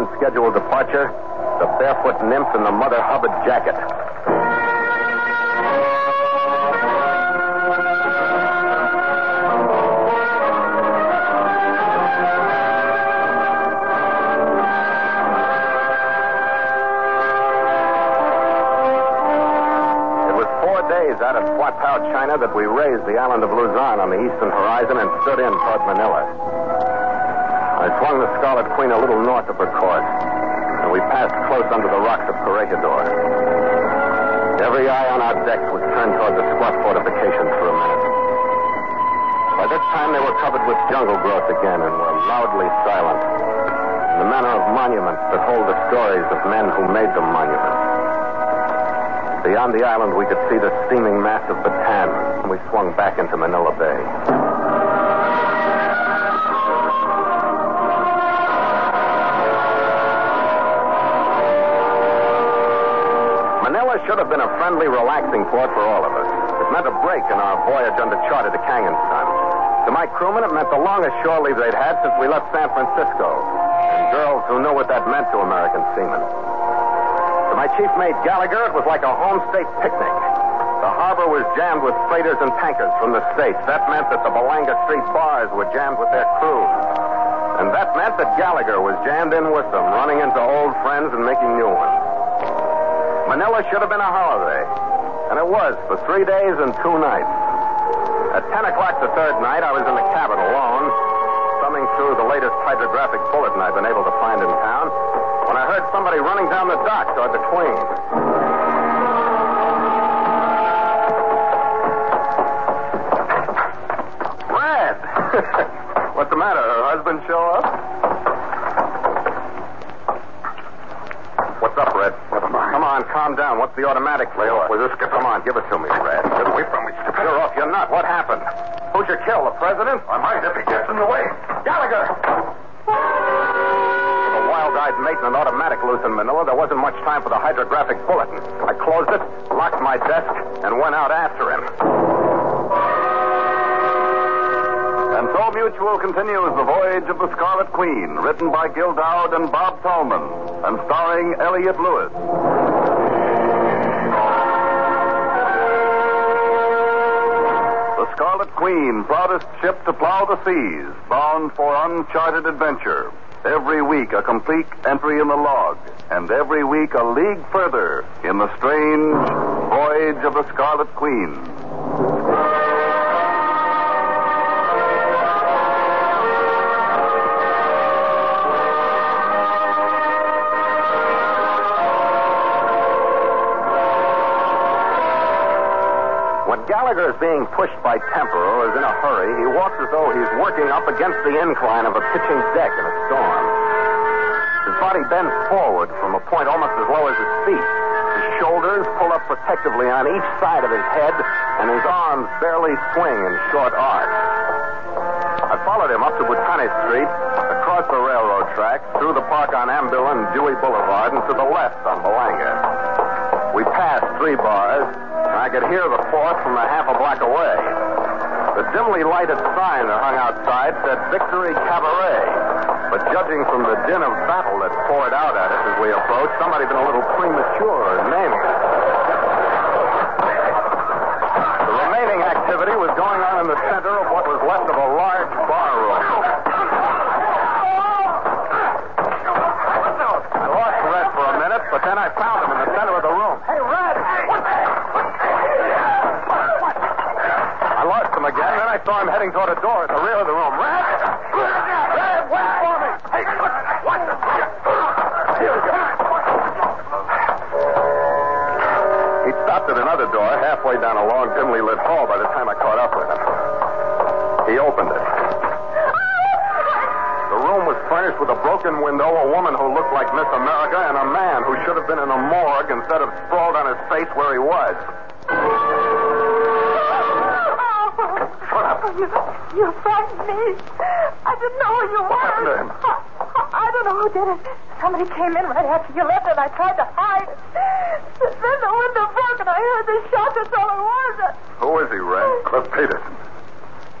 Reason for unscheduled departure the barefoot nymph in the Mother Hubbard jacket. It was four days out of Huatao, China, that we raised the island of Luzon on the eastern horizon and stood in toward Manila. I swung the Scarlet Queen a little north of her course, and we passed close under the rocks of Corregidor. Every eye on our decks was turned toward the squat fortifications for a minute. By this time, they were covered with jungle growth again and were loudly silent, in the manner of monuments that hold the stories of men who made them monuments. Beyond the island, we could see the steaming mass of Bataan, and we swung back into Manila Bay. Should have been a friendly, relaxing port for all of us. It meant a break in our voyage under charter to Kangen Sun. To my crewmen, it meant the longest shore leave they'd had since we left San Francisco. And girls who knew what that meant to American seamen. To my chief mate Gallagher, it was like a home state picnic. The harbor was jammed with freighters and tankers from the States. That meant that the Balanga Street bars were jammed with their crews. And that meant that Gallagher was jammed in with them, running into old friends and making new ones. Manila should have been a holiday. And it was for three days and two nights. At 10 o'clock the third night, I was in the cabin alone, thumbing through the latest hydrographic bulletin I'd been able to find in town, when I heard somebody running down the dock toward the Queen. Red! What's the matter? Her husband show up? What's up, Red? Never mind. Come on, calm down. What's the automatic Leo? Was this? Come on, give it to me, Red. Get away from me, skipper. You're off. You're not. What happened? Who'd you kill? The president? I might if he gets in the way. Gallagher! With a wild-eyed mate and an automatic loose in Manila, there wasn't much time for the hydrographic bulletin. I closed it, locked my desk, and went out after him. And so Mutual continues The Voyage of the Scarlet Queen, written by Gil Doud and Bob Tallman, and starring Elliott Lewis. Queen, proudest ship to plow the seas, bound for uncharted adventure. Every week a complete entry in the log, and every week a league further in the strange voyage of the Scarlet Queen. When Gallagher is being pushed by temper is in a hurry, he walks as though he's working up against the incline of a pitching deck in a storm. His body bends forward from a point almost as low as his feet. His shoulders pull up protectively on each side of his head, and his arms barely swing in short arcs. I followed him up to Butani Street, across the railroad tracks, through the park on Ambil and Dewey Boulevard, and to the left on Balanga. We passed three bars, and I could hear the fourth from a half a block away. The dimly lighted sign that hung outside said Victory Cabaret. But judging from the din of battle that poured out at us as we approached, somebody'd been a little premature in naming it. The remaining activity was going on in the center of what was left of a large bar room. I lost Red for a minute, but then I found him in the center of the room. Hey, Red! I lost him again, then I saw him heading toward a door at the rear of the room. Red! Red, wait for me! Hey! Here we go. He stopped at another door halfway down a long, dimly lit hall by the time I caught up with him. He opened it. The room was furnished with a broken window, a woman who looked like Miss America, and a man who should have been in a morgue instead of sprawled on his face where he was. You, you frightened me. I didn't know who you were. happened to him? I, I don't know who did it. Somebody came in right after you left, and I tried to hide. Then the window broke, and I heard the shot. That's all it was. Who is he, Red? Cliff Peterson.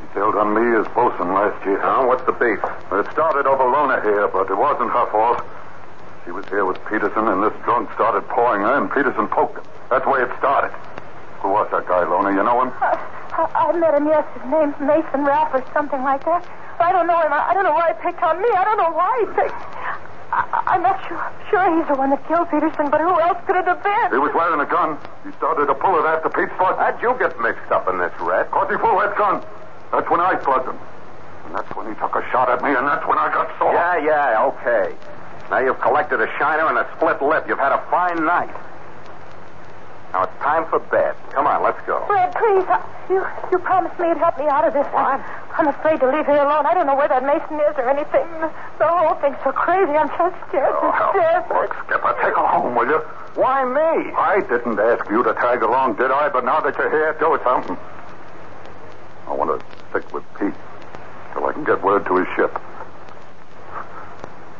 He sailed on me as bosun last year. Huh? What's the beef? It started over Lona here, but it wasn't her fault. She was here with Peterson, and this drunk started pouring her, and Peterson poked him. That's the way it started. Who was that guy, Lona? You know him? I, I, I met him yesterday. His name's Mason Raff or something like that. I don't know him. I, I don't know why he picked on me. I don't know why he picked. I, I'm not sure. Sure, he's the one that killed Peterson, but who else could it have been? He was wearing a gun. He started to pull it after Pete's foot. How'd you get mixed up in this, Red? Cause he pulled that gun. That's when I plugged him. And that's when he took a shot at me, and that's when I got sore. Yeah, yeah, okay. Now you've collected a shiner and a split lip. You've had a fine night. Now it's time for bed. Come on, let's go. Fred, please. I, you you promised me you'd help me out of this. What? I'm afraid to leave here alone. I don't know where that Mason is or anything. The whole thing's so crazy. I'm just scared Oh, to hell. death. Look, Skipper, take her home, will you? Why me? I didn't ask you to tag along, did I? But now that you're here, do something. I want to stick with Pete till I can get word to his ship.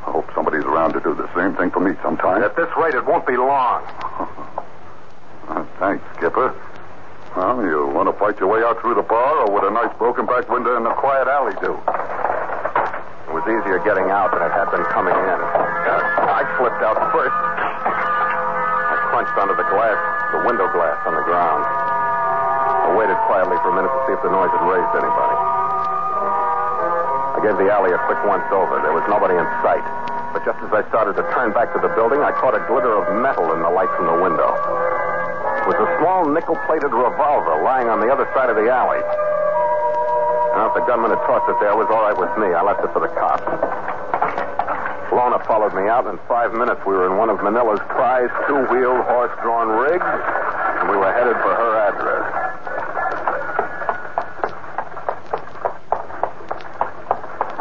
I hope somebody's around to do the same thing for me sometime. At this rate, it won't be long. Uh, thanks, Skipper. Well, you want to fight your way out through the bar, or would a nice broken back window in the quiet alley do? It was easier getting out than it had been coming in. I slipped out first. I crunched onto the glass, the window glass on the ground. I waited quietly for a minute to see if the noise had raised anybody. I gave the alley a quick once over. There was nobody in sight. But just as I started to turn back to the building, I caught a glitter of metal in the light from the window. Was a small nickel-plated revolver lying on the other side of the alley. Now, if the gunman had tossed it there, it was all right with me. I left it for the cops. Lona followed me out, and in five minutes we were in one of Manila's prized two-wheeled horse-drawn rigs, and we were headed for her address.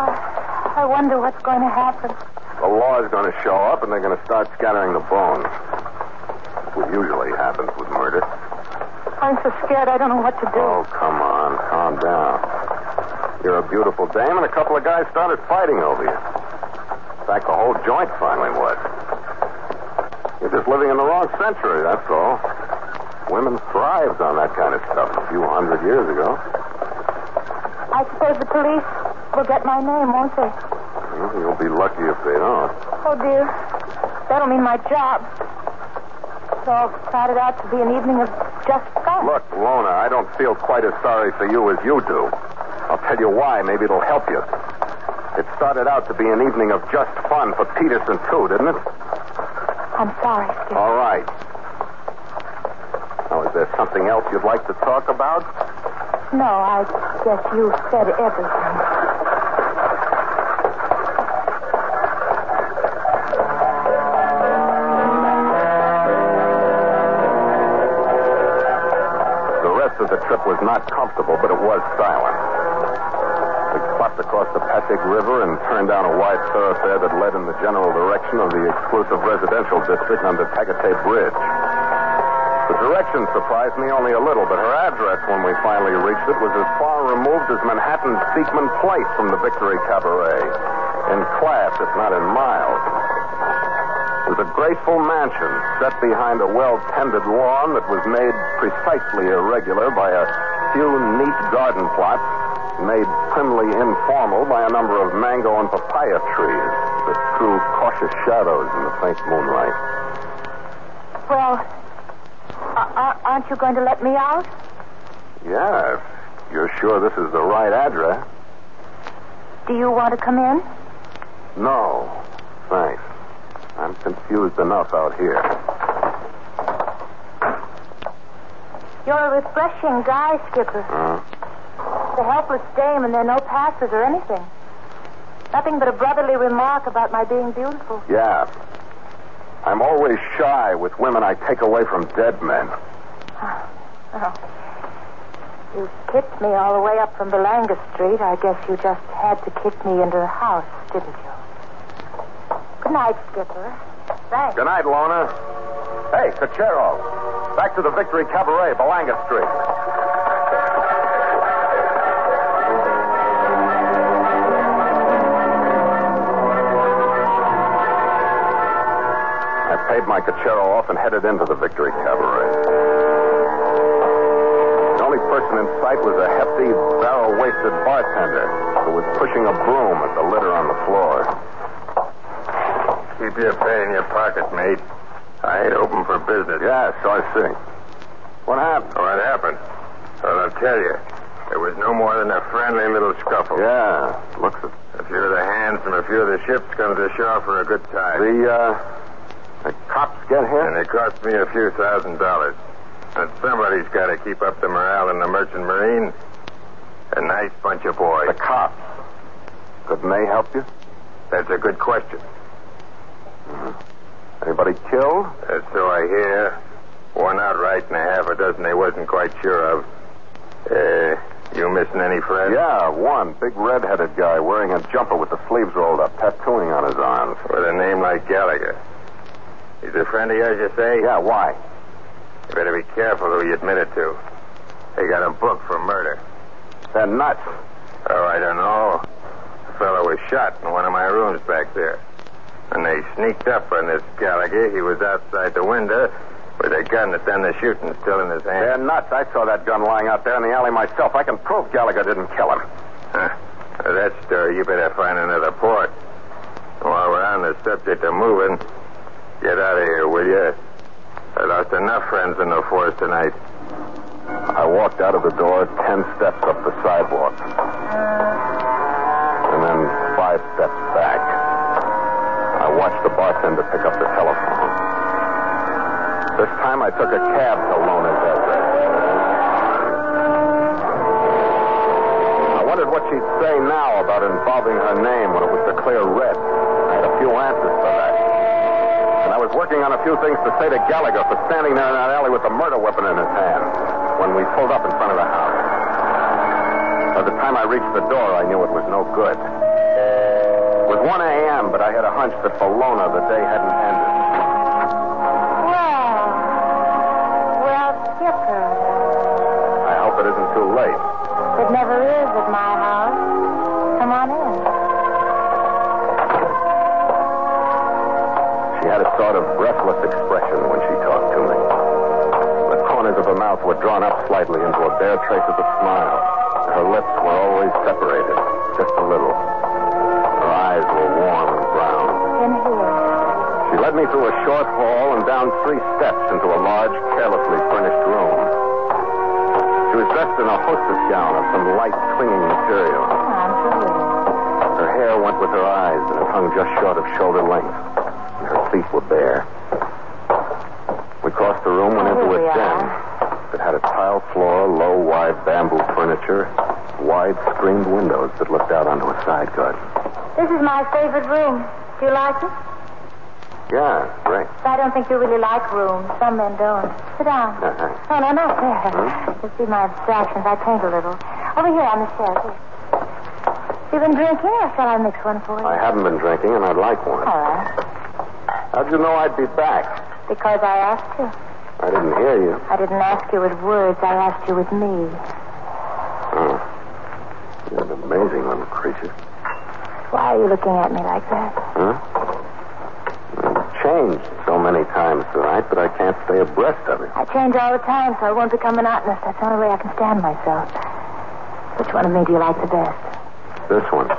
I, I wonder what's going to happen. The law is going to show up, and they're going to start scattering the bones. That's usually happens with murder. I'm so scared I don't know what to do. Oh, come on. Calm down. You're a beautiful dame, and a couple of guys started fighting over you. In fact, the whole joint finally was. You're just living in the wrong century, that's all. Women thrived on that kind of stuff a few hundred years ago. I suppose the police will get my name, won't they? Well, You'll be lucky if they don't. Oh, dear. That'll mean my job. It all started out to be an evening of just fun. Look, Lona, I don't feel quite as sorry for you as you do. I'll tell you why. Maybe it'll help you. It started out to be an evening of just fun for Peterson, too, didn't it? I'm sorry, Skip. All right. Now, is there something else you'd like to talk about? No, I guess you've said everything. Not comfortable, but it was silent. We swept across the Pasig River and turned down a wide thoroughfare that led in the general direction of the exclusive residential district under Tagate Bridge. The direction surprised me only a little, but her address when we finally reached it was as far removed as Manhattan's Beekman Place from the Victory Cabaret. In class, if not in miles. It was a graceful mansion set behind a well-tended lawn that was made precisely irregular by a few neat garden plots made primly informal by a number of mango and papaya trees that threw cautious shadows in the faint moonlight. Well, a- aren't you going to let me out? Yeah, if you're sure this is the right address. Do you want to come in? No, thanks. I'm confused enough out here. You're a refreshing guy, Skipper. Uh, The helpless dame, and there are no passes or anything. Nothing but a brotherly remark about my being beautiful. yeah. I'm always shy with women I take away from dead men. Oh. You kicked me all the way up from Belanga Street. I guess you just had to kick me into the house, didn't you? Good night, Skipper. Thanks. Good night, Lorna. Hey, Cochero. Back to the Victory Cabaret, Belanga Street. I paid my Cochero off and headed into the Victory Cabaret. The only person in sight was a hefty, barrel-waisted bartender who was pushing a broom at the litter on the floor. Keep your pay in your pocket, mate. I ain't open for business. Yeah, so I see. What happened? What happened? Well, I'll tell you. It was no more than a friendly little scuffle. Yeah, looks it. A few of the hands from a few of the ships come to shore for a good time. The, uh, the cops get here? And it cost me a few thousand dollars. And somebody's got to keep up the morale in the merchant marine. A nice bunch of boys. The cops. Couldn't they help you? That's a good question. Anybody killed? That's so I hear. One outright and a half a dozen they wasn't quite sure of. Uh, you missing any friends? Yeah, one. Big red-headed guy wearing a jumper with the sleeves rolled up, tattooing on his arms. With a name like Gallagher. He's a friend of yours, you say? Yeah, why? You better be careful who you admit it to. They got him booked for murder. They're nuts. Oh, I don't know. The fellow was shot in one of my rooms back there. When they sneaked up on this Gallagher, he was outside the window with a gun that done the shooting still in his hand. They're nuts. I saw that gun lying out there in the alley myself. I can prove Gallagher didn't kill him. Huh. For that story, you better find another port. While we're on the subject of moving, get out of here, will you? I lost enough friends in the force tonight. I walked out of the door ten steps up the sidewalk. And then five steps back. I watched the bartender pick up the telephone. This time I took a cab to Lona's address. I wondered what she'd say now about involving her name when it was the clear red. I had a few answers for that. And I was working on a few things to say to Gallagher for standing there in that alley with the murder weapon in his hand when we pulled up in front of the house. By the time I reached the door, I knew it was no good. It was 1 a.m., but I had a hunch that for Lona, the day hadn't ended. Well, well, Skipper. I hope it isn't too late. It never is at my house. Come on in. She had a sort of breathless expression when she talked to me. The corners of her mouth were drawn up slightly three steps into a large, carelessly furnished room. She was dressed in a hostess gown of some light, clinging material. Oh, Familiar. Her hair went with her eyes, and it hung just short of shoulder length. And her feet were bare. We crossed the room, went Oh, into a den. It had a tile floor, low, wide bamboo furniture, wide screened windows that looked out onto a side garden. This is my favorite room. Do you like it? Yeah, great. I don't think you really like rooms. Some men don't. Sit down. Uh-huh. No, no, not there. Huh? You see my abstractions. I paint a little. Over here on the shelf. Here. You been drinking, or shall I mix one for you? I haven't been drinking, and I'd like one. All right. How'd you know I'd be back? Because I asked you. I didn't hear you. I didn't ask you with words. I asked you with me. Oh. You're an amazing little creature. Why are you looking at me like that? Huh? Changed so many times tonight that I can't stay abreast of it. I change all the time, so I won't become monotonous. That's the only way I can stand myself. Which one of me do you like the best? This one,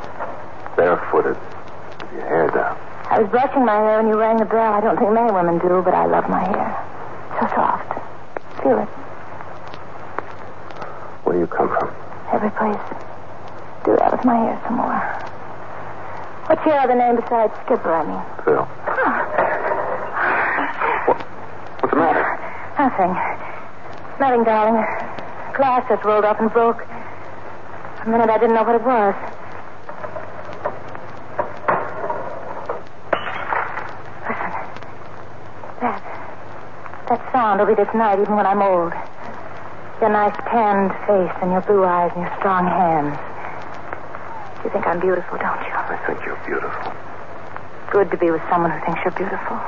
barefooted, with your hair down. I was brushing my hair when you rang the bell. I don't think many women do, but I love my hair. So soft. Feel it. Where do you come from? Every place. Do that with my hair some more. What's your other name besides Skipper, I mean? Phil. What's the matter? Nothing. Nothing, darling. Glass just rolled up and broke. A minute I didn't know what it was. Listen. That. That sound will be this night, even when I'm old. Your nice tanned face and your blue eyes and your strong hands. You think I'm beautiful, don't you? I think you're beautiful. Good to be with someone who thinks you're beautiful.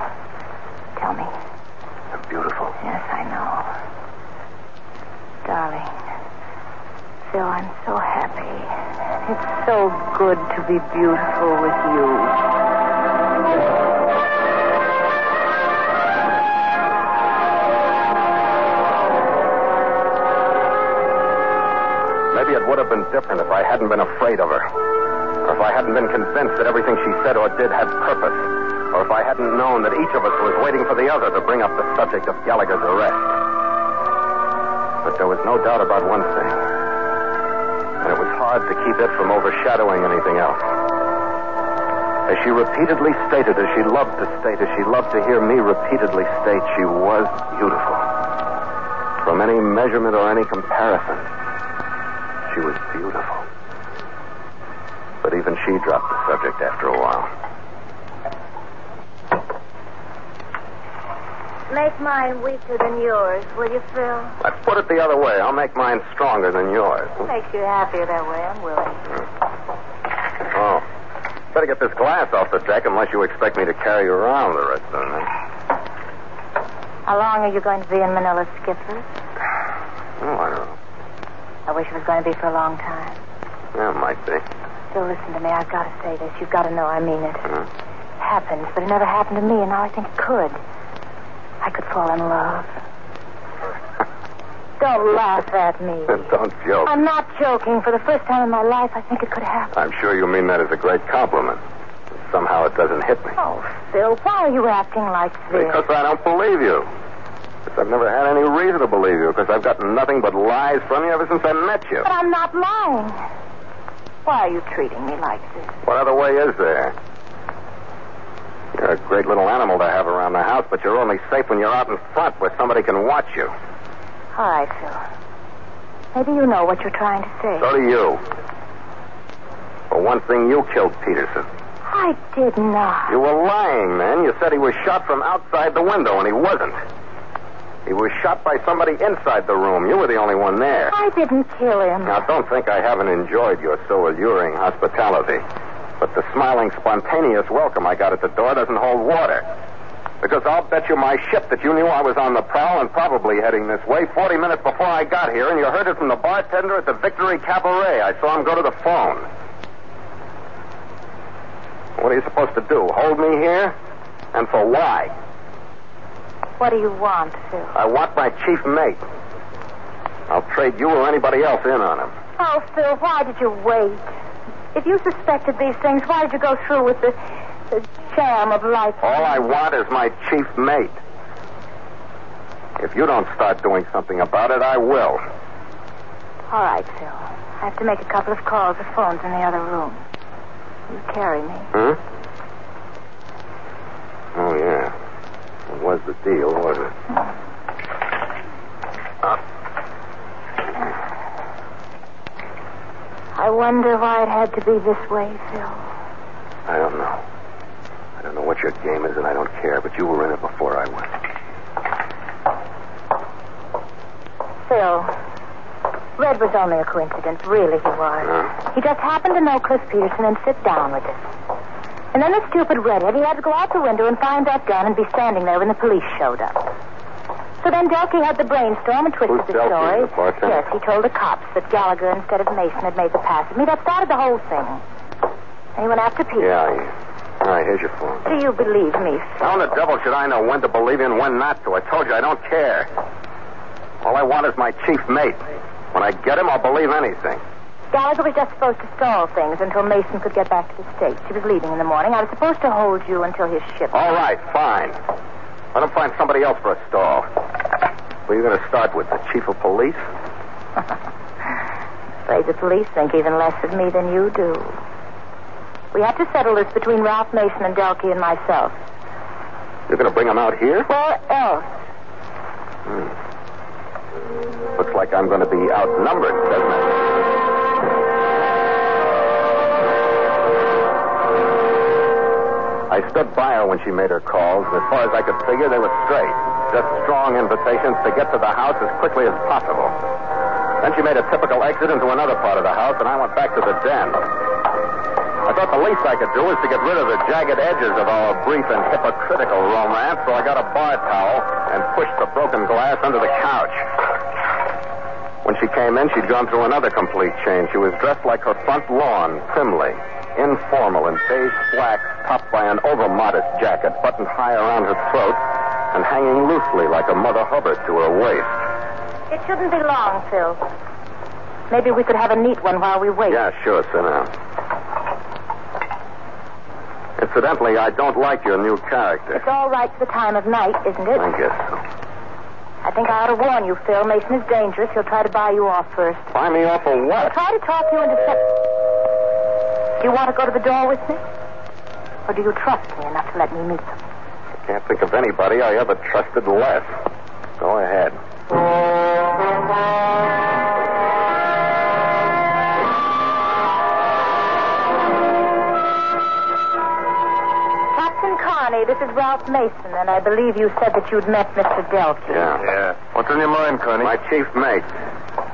Tell me beautiful. Yes, I know. Darling, Phil, I'm so happy. It's so good to be beautiful with you. Maybe it would have been different if I hadn't been afraid of her. Or if I hadn't been convinced that everything she said or did had purpose. Or if I hadn't known that each of us was waiting for the other to bring up the subject of Gallagher's arrest. But there was no doubt about one thing. And it was hard to keep it from overshadowing anything else. As she repeatedly stated, as she loved to state, as she loved to hear me repeatedly state, she was beautiful. From any measurement or any comparison, she was beautiful. But even she dropped the subject after a while. Make mine weaker than yours, will you, Phil? Let's put it the other way. I'll make mine stronger than yours. Makes you happier that way. I'm willing. Oh. Better get this glass off the deck unless you expect me to carry you around the rest of the night. How long are you going to be in Manila, Skipper? Oh, I don't know. I wish it was going to be for a long time. Yeah, it might be. Still, listen to me. I've got to say this. You've got to know I mean it. Hmm? It happens, but it never happened to me, and now I think it could. I could fall in love. Don't laugh at me. don't joke. I'm not joking. For the first time in my life, I think it could happen. I'm sure you mean that as a great compliment. Somehow it doesn't hit me. Oh, Phil, why are you acting like this? Because I don't believe you. Because I've never had any reason to believe you. Because I've gotten nothing but lies from you ever since I met you. But I'm not lying. Why are you treating me like this? What other way is there? You're a great little animal to have around the house, but you're only safe when you're out in front where somebody can watch you. All right, Phil. Maybe you know what you're trying to say. So do you. For one thing, you killed Peterson. I did not. You were lying, man. You said he was shot from outside the window, and he wasn't. He was shot by somebody inside the room. You were the only one there. I didn't kill him. Now, don't think I haven't enjoyed your so alluring hospitality. But the smiling, spontaneous welcome I got at the door doesn't hold water. Because I'll bet you my ship that you knew I was on the prowl and probably heading this way 40 minutes before I got here, and you heard it from the bartender at the Victory Cabaret. I saw him go to the phone. What are you supposed to do? Hold me here? And for why? What do you want, Phil? I want my chief mate. I'll trade you or anybody else in on him. Oh, Phil, why did you wait? If you suspected these things, why did you go through with the, the sham of life? All I want is my chief mate. If you don't start doing something about it, I will. All right, Phil. I have to make a couple of calls. The phone's in the other room. You carry me. Hmm? Oh, yeah. It was the deal, wasn't it? I wonder why it had to be this way, Phil. I don't know. I don't know what your game is, and I don't care, but you were in it before I was. Phil, Red was only a coincidence. Really, he was. Huh? He just happened to know Cliff Peterson and sit down with us. And then the stupid redhead, he had to go out the window and find that gun and be standing there when the police showed up. So then Delkey had the brainstorm and twisted Who's the Delkey, story. the bartender? Yes, he told the cops that Gallagher instead of Mason had made the pass at me. That started the whole thing. And he went after Peter. Yeah, yeah. All right, here's your phone. Do you believe me, Phil? How in the devil should I know when to believe you and when not to? I told you I don't care. All I want is my chief mate. When I get him, I'll believe anything. Gallagher was just supposed to stall things until Mason could get back to the States. He was leaving in the morning. I was supposed to hold you until his ship. All right, fine. Let him find somebody else for a stall. Who are you going to start with? The chief of police? Afraid the police think even less of me than you do. We have to settle this between Ralph Mason and Delkey and myself. You're going to bring him out here? Where else? Hmm. Looks like I'm going to be outnumbered, doesn't it? I stood by her when she made her calls, as far as I could figure, they were straight. Just strong invitations to get to the house as quickly as possible. Then she made a typical exit into another part of the house, and I went back to the den. I thought the least I could do was to get rid of the jagged edges of our brief and hypocritical romance, so I got a bar towel and pushed the broken glass under the couch. When she came in, she'd gone through another complete change. She was dressed like her front lawn, primly, informal in beige slacks topped by an overmodest jacket buttoned high around her throat and hanging loosely like a Mother Hubbard to her waist. It shouldn't be long, Phil. Maybe we could have a neat one while we wait. Yeah, sure. Sit down. Incidentally, I don't like your new character. It's all right for the time of night, isn't it? I guess so. I think I ought to warn you, Phil. Mason is dangerous. He'll try to buy you off first. Buy me off of He'll what? try to talk you into. Do you want to go to the door with me? Or do you trust me enough to let me meet them? I can't think of anybody I ever trusted less. Go ahead. Captain Carney, this is Ralph Mason, and I believe you said that you'd met Mr. Delphi. Yeah. Yeah. What's on your mind, Carney? My chief mate.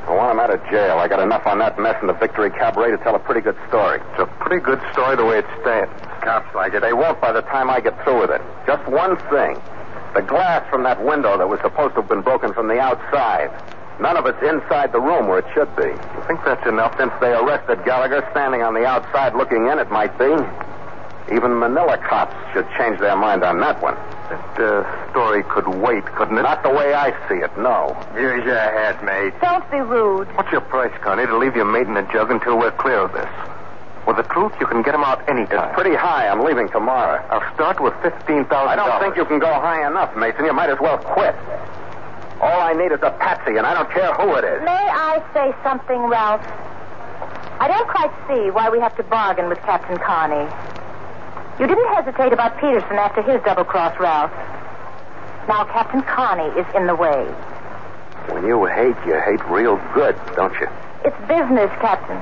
I want him out of jail. I got enough on that mess in the Victory Cabaret to tell a pretty good story. It's a pretty good story the way it stands. Cops like it. They won't by the time I get through with it. Just one thing. The glass from that window that was supposed to have been broken from the outside. None of it's inside the room where it should be. You think that's enough? Since they arrested Gallagher standing on the outside looking in, it might be. Even Manila cops should change their mind on that one. That uh, story could wait, couldn't it? Not the way I see it, no. Use your head, mate. Don't be rude. What's your price, Connie, to leave your mate in the jug until we're clear of this? With the truth, you can get him out any time. It's pretty high. I'm leaving tomorrow. I'll start with fifteen thousand. I don't think you can go high enough, Mason. You might as well quit. All I need is a patsy, and I don't care who it is. May I say something, Ralph? I don't quite see why we have to bargain with Captain Carney. You didn't hesitate about Peterson after his double cross, Ralph. Now Captain Carney is in the way. When you hate, you hate real good, don't you? It's business, Captain.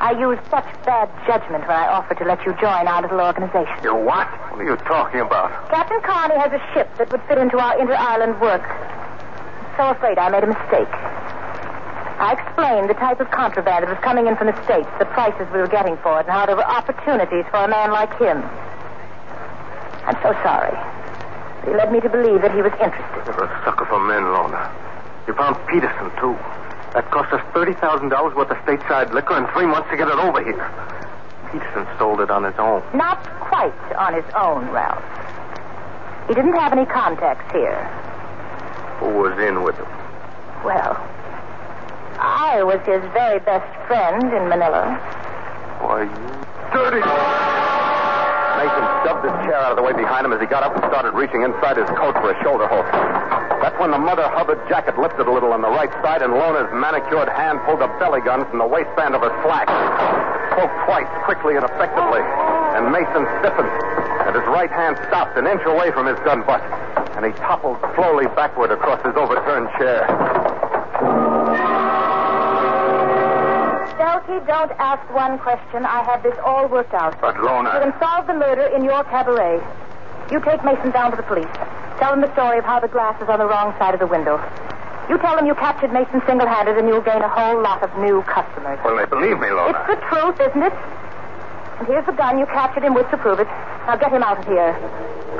I used such bad judgment when I offered to let you join our little organization. You what? What are you talking about? Captain Carney has a ship that would fit into our inter-island work. I'm So afraid I made a mistake. I explained the type of contraband that was coming in from the States, the prices we were getting for it, and how there were opportunities for a man like him. I'm so sorry. He led me to believe that he was interested. You're a sucker for men, Lorna. You found Peterson, too. That cost us $30,000 worth of stateside liquor and three months to get it over here. Peterson sold it on his own. Not quite on his own, Ralph. He didn't have any contacts here. Who was in with him? Well, I was his very best friend in Manila. Why, you dirty... Mason shoved his chair out of the way behind him as he got up and started reaching inside his coat for a shoulder holster. That's when the Mother Hubbard jacket lifted a little on the right side and Lona's manicured hand pulled a belly gun from the waistband of her slack. Spoke twice, quickly and effectively, and Mason stiffened, and his right hand stopped an inch away from his gun butt, and he toppled slowly backward across his overturned chair. Delky, don't ask one question. I have this all worked out. But, Lona. You can solve the murder in your cabaret. You take Mason down to the police. Tell them the story of how the glass is on the wrong side of the window. You tell them you captured Mason single-handed, and you'll gain a whole lot of new customers. Well, they believe me, Lona. It's the truth, isn't it? And here's the gun you captured him with to prove it. Now get him out of here.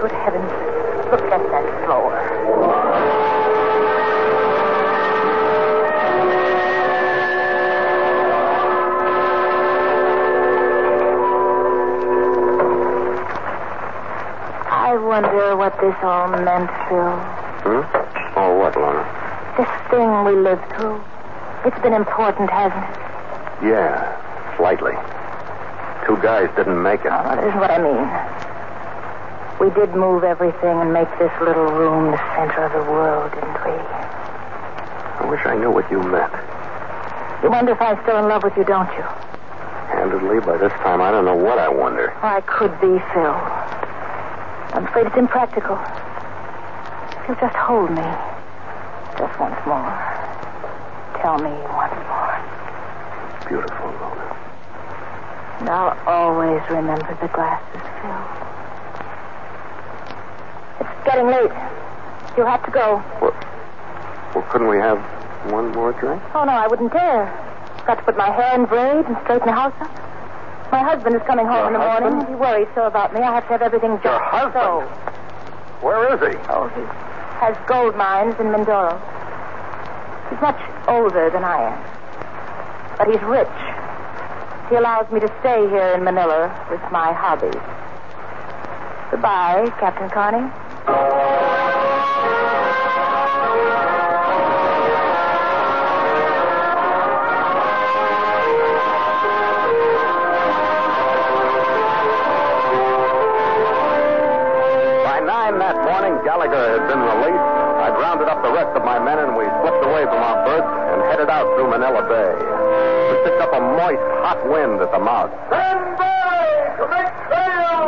Good heavens. Look at that floor. What this all meant, Phil. Hmm? Oh, what, Lona? This thing we lived through. It's been important, hasn't it? Yeah, slightly. Two guys didn't make it. Oh, that isn't what I mean. We did move everything and make this little room the center of the world, didn't we? I wish I knew what you meant. You wonder if I'm still in love with you, don't you? Candidly, by this time, I don't know what I wonder. I could be, Phil. I'm afraid it's impractical. If you'll just hold me. Just once more. Tell me once more. Beautiful, Lona. And I'll always remember the glasses, Phil. It's getting late. You'll have to go. Well, well, couldn't we have one more drink? Oh, no, I wouldn't dare. Got to put my hair in braid and straighten the house up. My husband is coming home Your in the morning. He worries so about me. I have to have everything just Your husband? so. Where is he? Oh, he has gold mines in Mindoro. He's much older than I am. But he's rich. He allows me to stay here in Manila with my hobbies. Goodbye, Captain Carney. Moist, hot wind at the mouth. Stand by to make sail!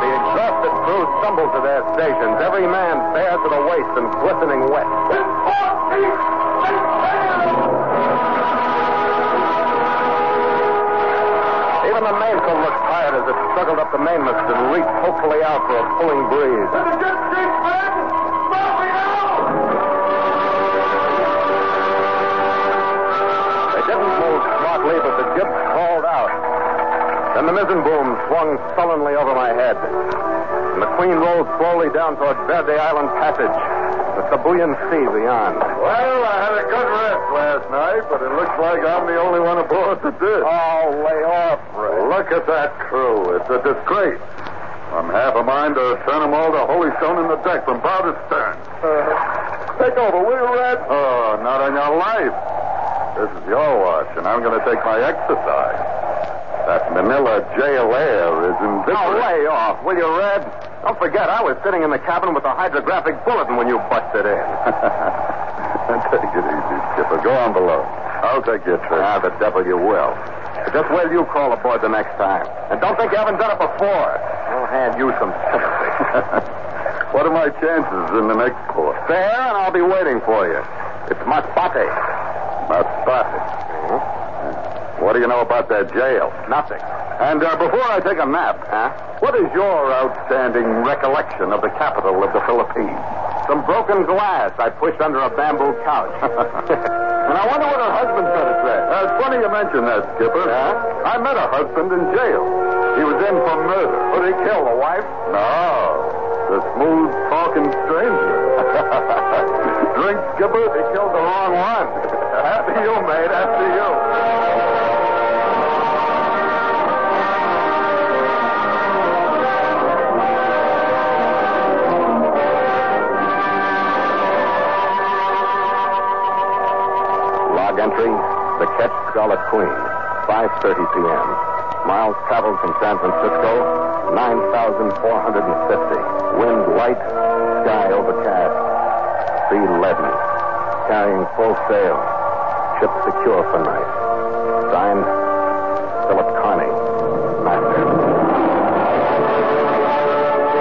The exhausted crew stumbled to their stations, every man bare to the waist and glistening wet. In sail! Even the mainsail looked tired as it struggled up the mainmast and reached hopefully out for a pulling breeze. Then the mizzen boom swung sullenly over my head. And the Queen rolled slowly down toward Verde Island Passage, the Sibuyan Sea beyond. Well, I had a good rest last night, but it looks like I'm the only one aboard that did. Oh, lay off, Ray. Look at that crew. It's a disgrace. I'm half a mind to turn them all to Holy Stone in the deck from bow to stern. Uh, take over, will you, Red? Oh, not on your life. This is your watch, and I'm going to take my exercise. That Manila jail air is Now, indifferent. lay off, will you, Red? Don't forget, I was sitting in the cabin with the hydrographic bulletin when you busted in. take it easy, Skipper. Go on below. I'll take your trip. Ah, the devil you will. Just wait till you crawl aboard the next time. And don't think you haven't done it before. I'll hand you some sympathy. what are my chances in the next port? There, and I'll be waiting for you. It's Masbate. Masbate. What do you know about that jail? Nothing. And uh, before I take a nap, Huh? what is your outstanding recollection of the capital of the Philippines? Some broken glass I pushed under a bamboo couch. and I wonder what her husband's going to say. Uh, it's funny you mention that, Skipper. Yeah? I met a husband in jail. He was in for murder. Would he kill the wife? No, the smooth talking stranger. Drink, Skipper. He killed the wrong one. After you, mate. After you. Scarlet Queen, 5.30 p.m. Miles traveled from San Francisco, 9,450. Wind light, sky overcast. Sea leaden. Carrying full sail. Ship secure for night. Signed, Philip Carney, Master.